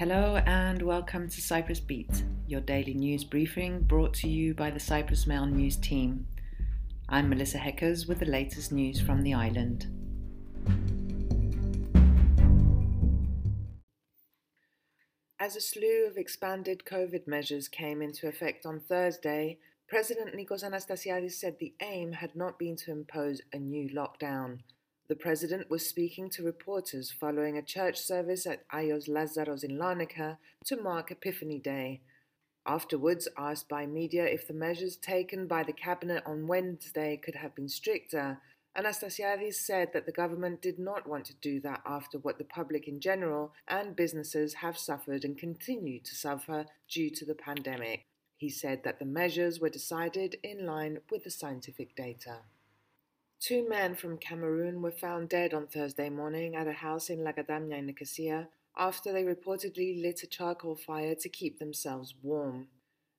Hello and welcome to Cyprus Beat, your daily news briefing brought to you by the Cyprus Mail news team. I'm Melissa Hekkers with the latest news from the island. As a slew of expanded COVID measures came into effect on Thursday, President Nikos Anastasiadis said the aim had not been to impose a new lockdown. The president was speaking to reporters following a church service at Aios Lazaros in Larnaca to mark Epiphany Day. Afterwards, asked by media if the measures taken by the cabinet on Wednesday could have been stricter, Anastasiadis said that the government did not want to do that after what the public in general and businesses have suffered and continue to suffer due to the pandemic. He said that the measures were decided in line with the scientific data. Two men from Cameroon were found dead on Thursday morning at a house in Lakatamia in Nicosia after they reportedly lit a charcoal fire to keep themselves warm.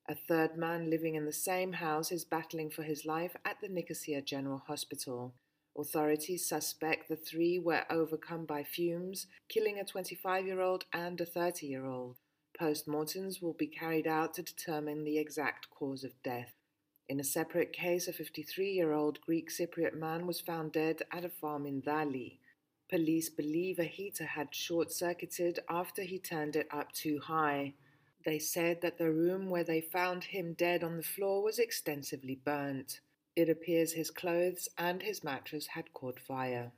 A third man living in the same house is battling for his life at the Nicosia General Hospital. Authorities suspect the three were overcome by fumes, killing a 25 year old and a 30 year old. Post mortems will be carried out to determine the exact cause of death. In a separate case, a 53 year old Greek Cypriot man was found dead at a farm in Dali. Police believe a heater had short circuited after he turned it up too high. They said that the room where they found him dead on the floor was extensively burnt. It appears his clothes and his mattress had caught fire.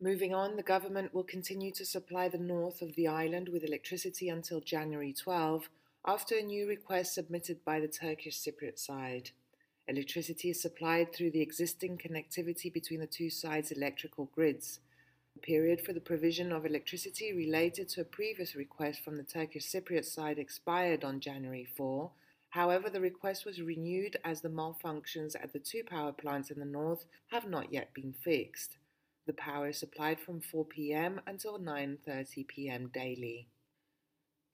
Moving on, the government will continue to supply the north of the island with electricity until January 12 after a new request submitted by the Turkish Cypriot side. Electricity is supplied through the existing connectivity between the two sides' electrical grids. The period for the provision of electricity related to a previous request from the Turkish Cypriot side expired on January 4. However, the request was renewed as the malfunctions at the two power plants in the north have not yet been fixed. The power is supplied from 4 p.m. until 9:30 p.m. daily.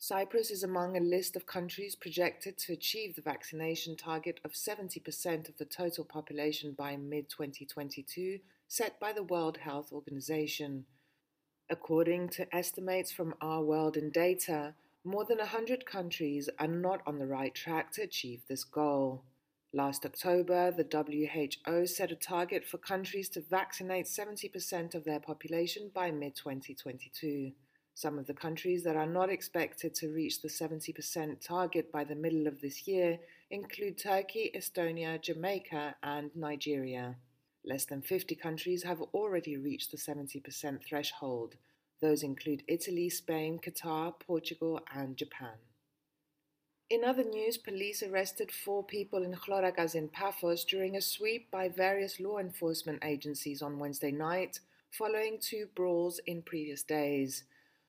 Cyprus is among a list of countries projected to achieve the vaccination target of 70% of the total population by mid 2022, set by the World Health Organization. According to estimates from Our World in Data, more than 100 countries are not on the right track to achieve this goal. Last October, the WHO set a target for countries to vaccinate 70% of their population by mid 2022. Some of the countries that are not expected to reach the 70% target by the middle of this year include Turkey, Estonia, Jamaica, and Nigeria. Less than 50 countries have already reached the 70% threshold. Those include Italy, Spain, Qatar, Portugal, and Japan. In other news, police arrested four people in Chlorakas in Paphos during a sweep by various law enforcement agencies on Wednesday night, following two brawls in previous days.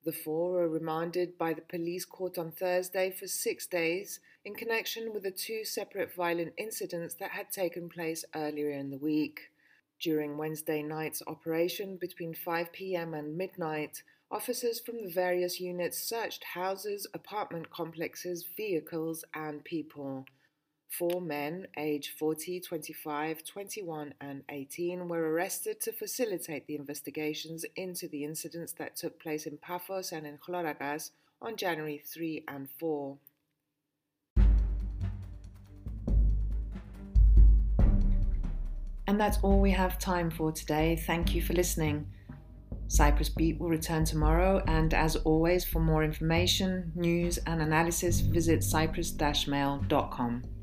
The four were remanded by the police court on Thursday for six days in connection with the two separate violent incidents that had taken place earlier in the week. During Wednesday night's operation between 5 pm and midnight, officers from the various units searched houses, apartment complexes, vehicles, and people. Four men, aged 40, 25, 21, and 18, were arrested to facilitate the investigations into the incidents that took place in Paphos and in Chlorakas on January 3 and 4. And that's all we have time for today. Thank you for listening. Cyprus Beat will return tomorrow, and as always, for more information, news, and analysis, visit cyprus-mail.com.